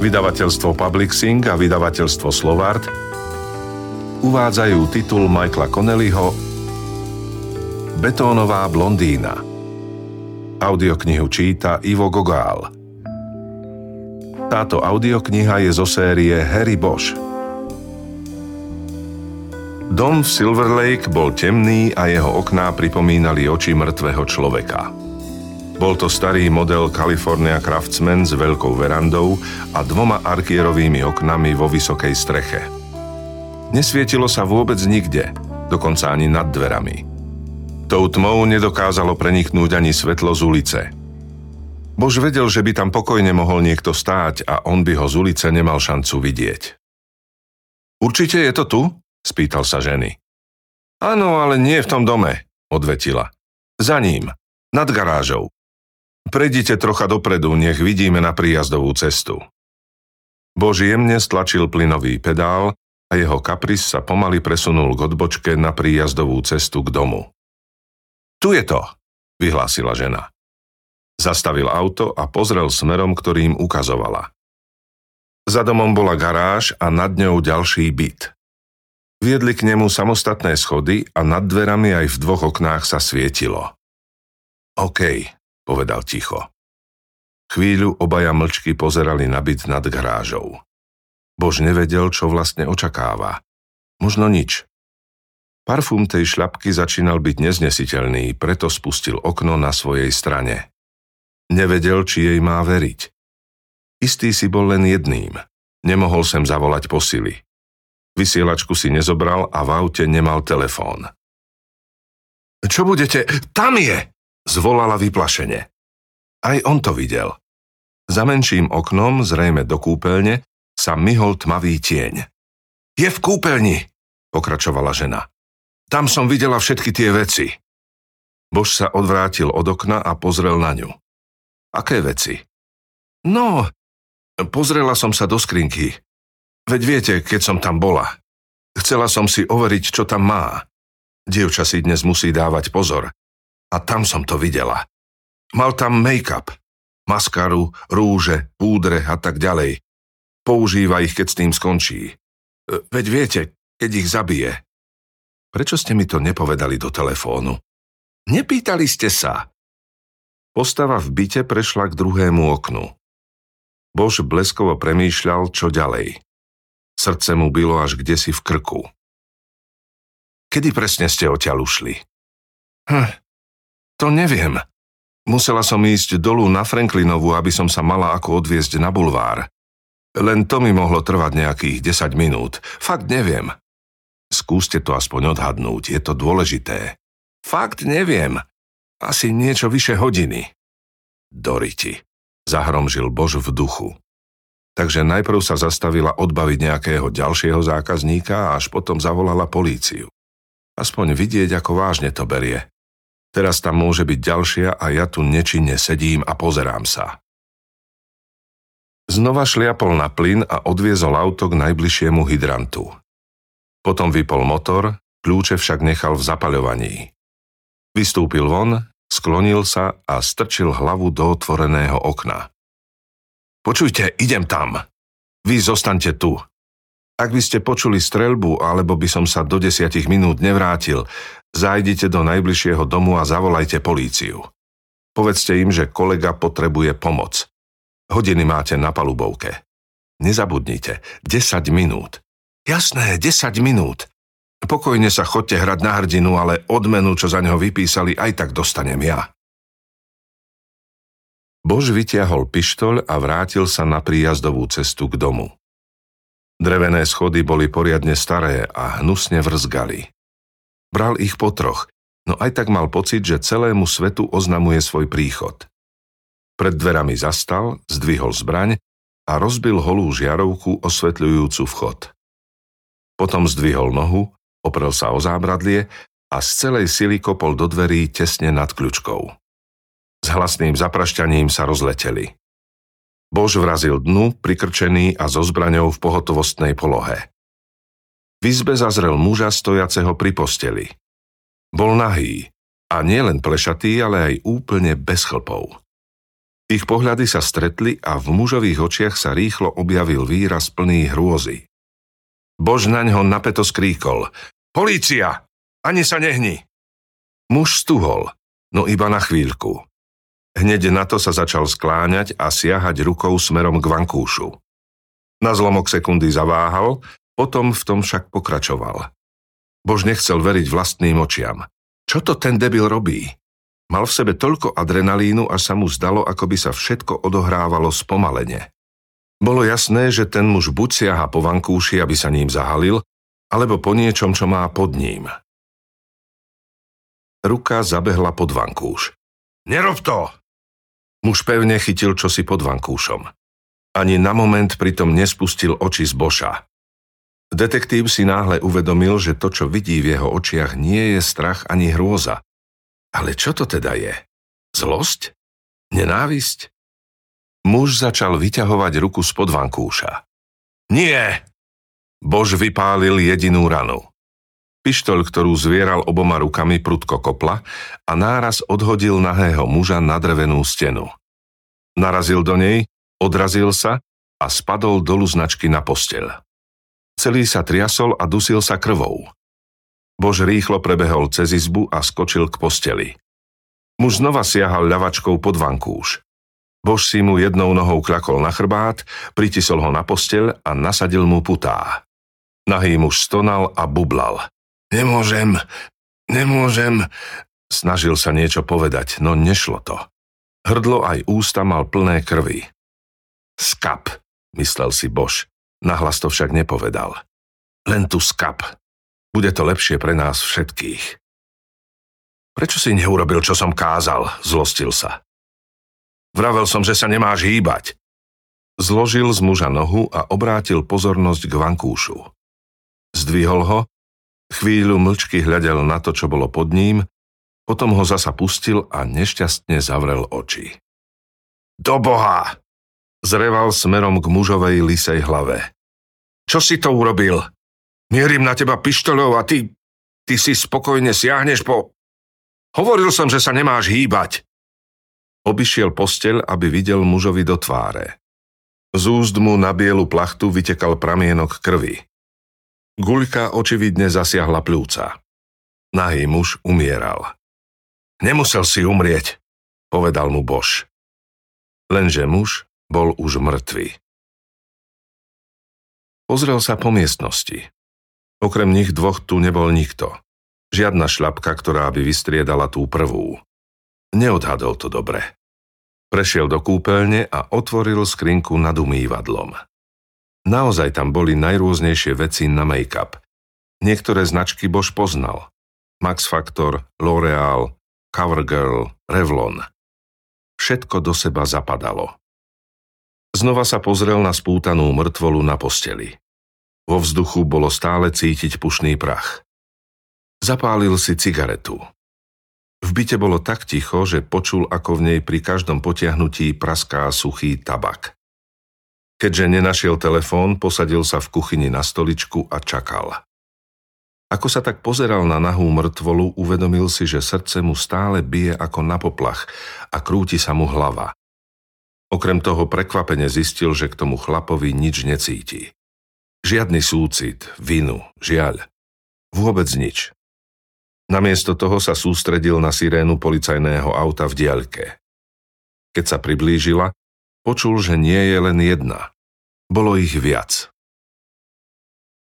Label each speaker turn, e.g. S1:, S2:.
S1: Vydavateľstvo Publixing a vydavateľstvo Slovart uvádzajú titul Michaela Connellyho Betónová blondína. Audioknihu číta Ivo Gogál. Táto audiokniha je zo série Harry Bosch. Dom v Silver Lake bol temný a jeho okná pripomínali oči mŕtvého človeka. Bol to starý model California Craftsman s veľkou verandou a dvoma arkierovými oknami vo vysokej streche. Nesvietilo sa vôbec nikde, dokonca ani nad dverami. Tou tmou nedokázalo preniknúť ani svetlo z ulice. Bož vedel, že by tam pokojne mohol niekto stáť a on by ho z ulice nemal šancu vidieť. Určite je to tu? spýtal sa ženy. Áno, ale nie v tom dome, odvetila. Za ním, nad garážou. Prejdite trocha dopredu, nech vidíme na príjazdovú cestu. Bož jemne stlačil plynový pedál a jeho kapris sa pomaly presunul k odbočke na príjazdovú cestu k domu. Tu je to, vyhlásila žena. Zastavil auto a pozrel smerom, ktorým ukazovala. Za domom bola garáž a nad ňou ďalší byt. Viedli k nemu samostatné schody a nad dverami aj v dvoch oknách sa svietilo. OK, povedal ticho. Chvíľu obaja mlčky pozerali na byt nad garážou. Bož nevedel, čo vlastne očakáva. Možno nič. Parfum tej šľapky začínal byť neznesiteľný, preto spustil okno na svojej strane. Nevedel, či jej má veriť. Istý si bol len jedným. Nemohol sem zavolať posily. Vysielačku si nezobral a v aute nemal telefón. Čo budete? Tam je! Zvolala vyplašene. Aj on to videl. Za menším oknom, zrejme do kúpeľne, sa myhol tmavý tieň. Je v kúpeľni, pokračovala žena. Tam som videla všetky tie veci. Bož sa odvrátil od okna a pozrel na ňu. Aké veci? No, pozrela som sa do skrinky. Veď viete, keď som tam bola. Chcela som si overiť, čo tam má. Dievča si dnes musí dávať pozor. A tam som to videla. Mal tam make-up, maskaru, rúže, púdre a tak ďalej. Používa ich, keď s tým skončí. E, veď viete, keď ich zabije. Prečo ste mi to nepovedali do telefónu? Nepýtali ste sa. Postava v byte prešla k druhému oknu. Bož bleskovo premýšľal, čo ďalej. Srdce mu bylo až kde si v krku. Kedy presne ste odtiaľ ušli? Hm, to neviem. Musela som ísť dolu na Franklinovu, aby som sa mala ako odviezť na bulvár. Len to mi mohlo trvať nejakých 10 minút. Fakt neviem. Skúste to aspoň odhadnúť, je to dôležité. Fakt neviem. Asi niečo vyše hodiny. Doriti, zahromžil Bož v duchu. Takže najprv sa zastavila odbaviť nejakého ďalšieho zákazníka a až potom zavolala políciu. Aspoň vidieť, ako vážne to berie. Teraz tam môže byť ďalšia a ja tu nečinne sedím a pozerám sa. Znova šliapol na plyn a odviezol auto k najbližšiemu hydrantu. Potom vypol motor, kľúče však nechal v zapaľovaní. Vystúpil von, sklonil sa a strčil hlavu do otvoreného okna. Počujte, idem tam. Vy zostaňte tu. Ak by ste počuli strelbu, alebo by som sa do desiatich minút nevrátil, Zajdite do najbližšieho domu a zavolajte políciu. Povedzte im, že kolega potrebuje pomoc. Hodiny máte na palubovke. Nezabudnite, 10 minút. Jasné, 10 minút. Pokojne sa chodte hrať na hrdinu, ale odmenu, čo za neho vypísali, aj tak dostanem ja. Bož vytiahol pištoľ a vrátil sa na príjazdovú cestu k domu. Drevené schody boli poriadne staré a hnusne vrzgali. Bral ich po troch, no aj tak mal pocit, že celému svetu oznamuje svoj príchod. Pred dverami zastal, zdvihol zbraň a rozbil holú žiarovku osvetľujúcu vchod. Potom zdvihol nohu, oprel sa o zábradlie a z celej sily kopol do dverí tesne nad kľučkou. S hlasným zaprašťaním sa rozleteli. Bož vrazil dnu, prikrčený a so zbraňou v pohotovostnej polohe. V izbe zazrel muža stojaceho pri posteli. Bol nahý a nielen plešatý, ale aj úplne bez chlpov. Ich pohľady sa stretli a v mužových očiach sa rýchlo objavil výraz plný hrôzy. Bož naň ho napeto skríkol. Polícia! Ani sa nehni! Muž stuhol, no iba na chvíľku. Hneď na to sa začal skláňať a siahať rukou smerom k vankúšu. Na zlomok sekundy zaváhal, potom v tom však pokračoval. Bož nechcel veriť vlastným očiam. Čo to ten debil robí? Mal v sebe toľko adrenalínu, až sa mu zdalo, ako by sa všetko odohrávalo spomalene. Bolo jasné, že ten muž buď siaha po vankúši, aby sa ním zahalil, alebo po niečom, čo má pod ním. Ruka zabehla pod vankúš. Nerob to! Muž pevne chytil čosi pod vankúšom. Ani na moment pritom nespustil oči z boša. Detektív si náhle uvedomil, že to, čo vidí v jeho očiach, nie je strach ani hrôza, ale čo to teda je? Zlosť? Nenávisť? Muž začal vyťahovať ruku spod vankúša. Nie! Bož vypálil jedinú ranu. Pištoľ, ktorú zvieral oboma rukami prudko kopla a náraz odhodil nahého muža na drevenú stenu. Narazil do nej, odrazil sa a spadol dolu značky na posteľ. Celý sa triasol a dusil sa krvou. Bož rýchlo prebehol cez izbu a skočil k posteli. Muž znova siahal ľavačkou pod vankúš. Bož si mu jednou nohou kľakol na chrbát, pritisol ho na posteľ a nasadil mu putá. Nahý muž stonal a bublal. Nemôžem, nemôžem. Snažil sa niečo povedať, no nešlo to. Hrdlo aj ústa mal plné krvi. Skap, myslel si Bož. Nahlas to však nepovedal. Len tu skap, bude to lepšie pre nás všetkých. Prečo si neurobil, čo som kázal? Zlostil sa. Vravel som, že sa nemáš hýbať. Zložil z muža nohu a obrátil pozornosť k vankúšu. Zdvihol ho, chvíľu mlčky hľadel na to, čo bolo pod ním, potom ho zasa pustil a nešťastne zavrel oči. Do boha! Zreval smerom k mužovej lisej hlave. Čo si to urobil? Mierim na teba pištoľou a ty... Ty si spokojne siahneš po... Hovoril som, že sa nemáš hýbať. Obišiel posteľ, aby videl mužovi do tváre. Z úst mu na bielu plachtu vytekal pramienok krvi. Guľka očividne zasiahla pľúca. Nahý muž umieral. Nemusel si umrieť, povedal mu Bož. Lenže muž bol už mŕtvý. Pozrel sa po miestnosti. Okrem nich dvoch tu nebol nikto. Žiadna šľapka, ktorá by vystriedala tú prvú. Neodhadol to dobre. Prešiel do kúpeľne a otvoril skrinku nad umývadlom. Naozaj tam boli najrôznejšie veci na make-up. Niektoré značky Bož poznal. Max Factor, L'Oreal, Covergirl, Revlon. Všetko do seba zapadalo. Znova sa pozrel na spútanú mŕtvolu na posteli. Vo vzduchu bolo stále cítiť pušný prach. Zapálil si cigaretu. V byte bolo tak ticho, že počul, ako v nej pri každom potiahnutí praská suchý tabak. Keďže nenašiel telefón, posadil sa v kuchyni na stoličku a čakal. Ako sa tak pozeral na nahú mŕtvolu, uvedomil si, že srdce mu stále bije ako na poplach a krúti sa mu hlava. Okrem toho prekvapene zistil, že k tomu chlapovi nič necíti. Žiadny súcit, vinu, žiaľ. Vôbec nič. Namiesto toho sa sústredil na sirénu policajného auta v diaľke. Keď sa priblížila, počul, že nie je len jedna. Bolo ich viac.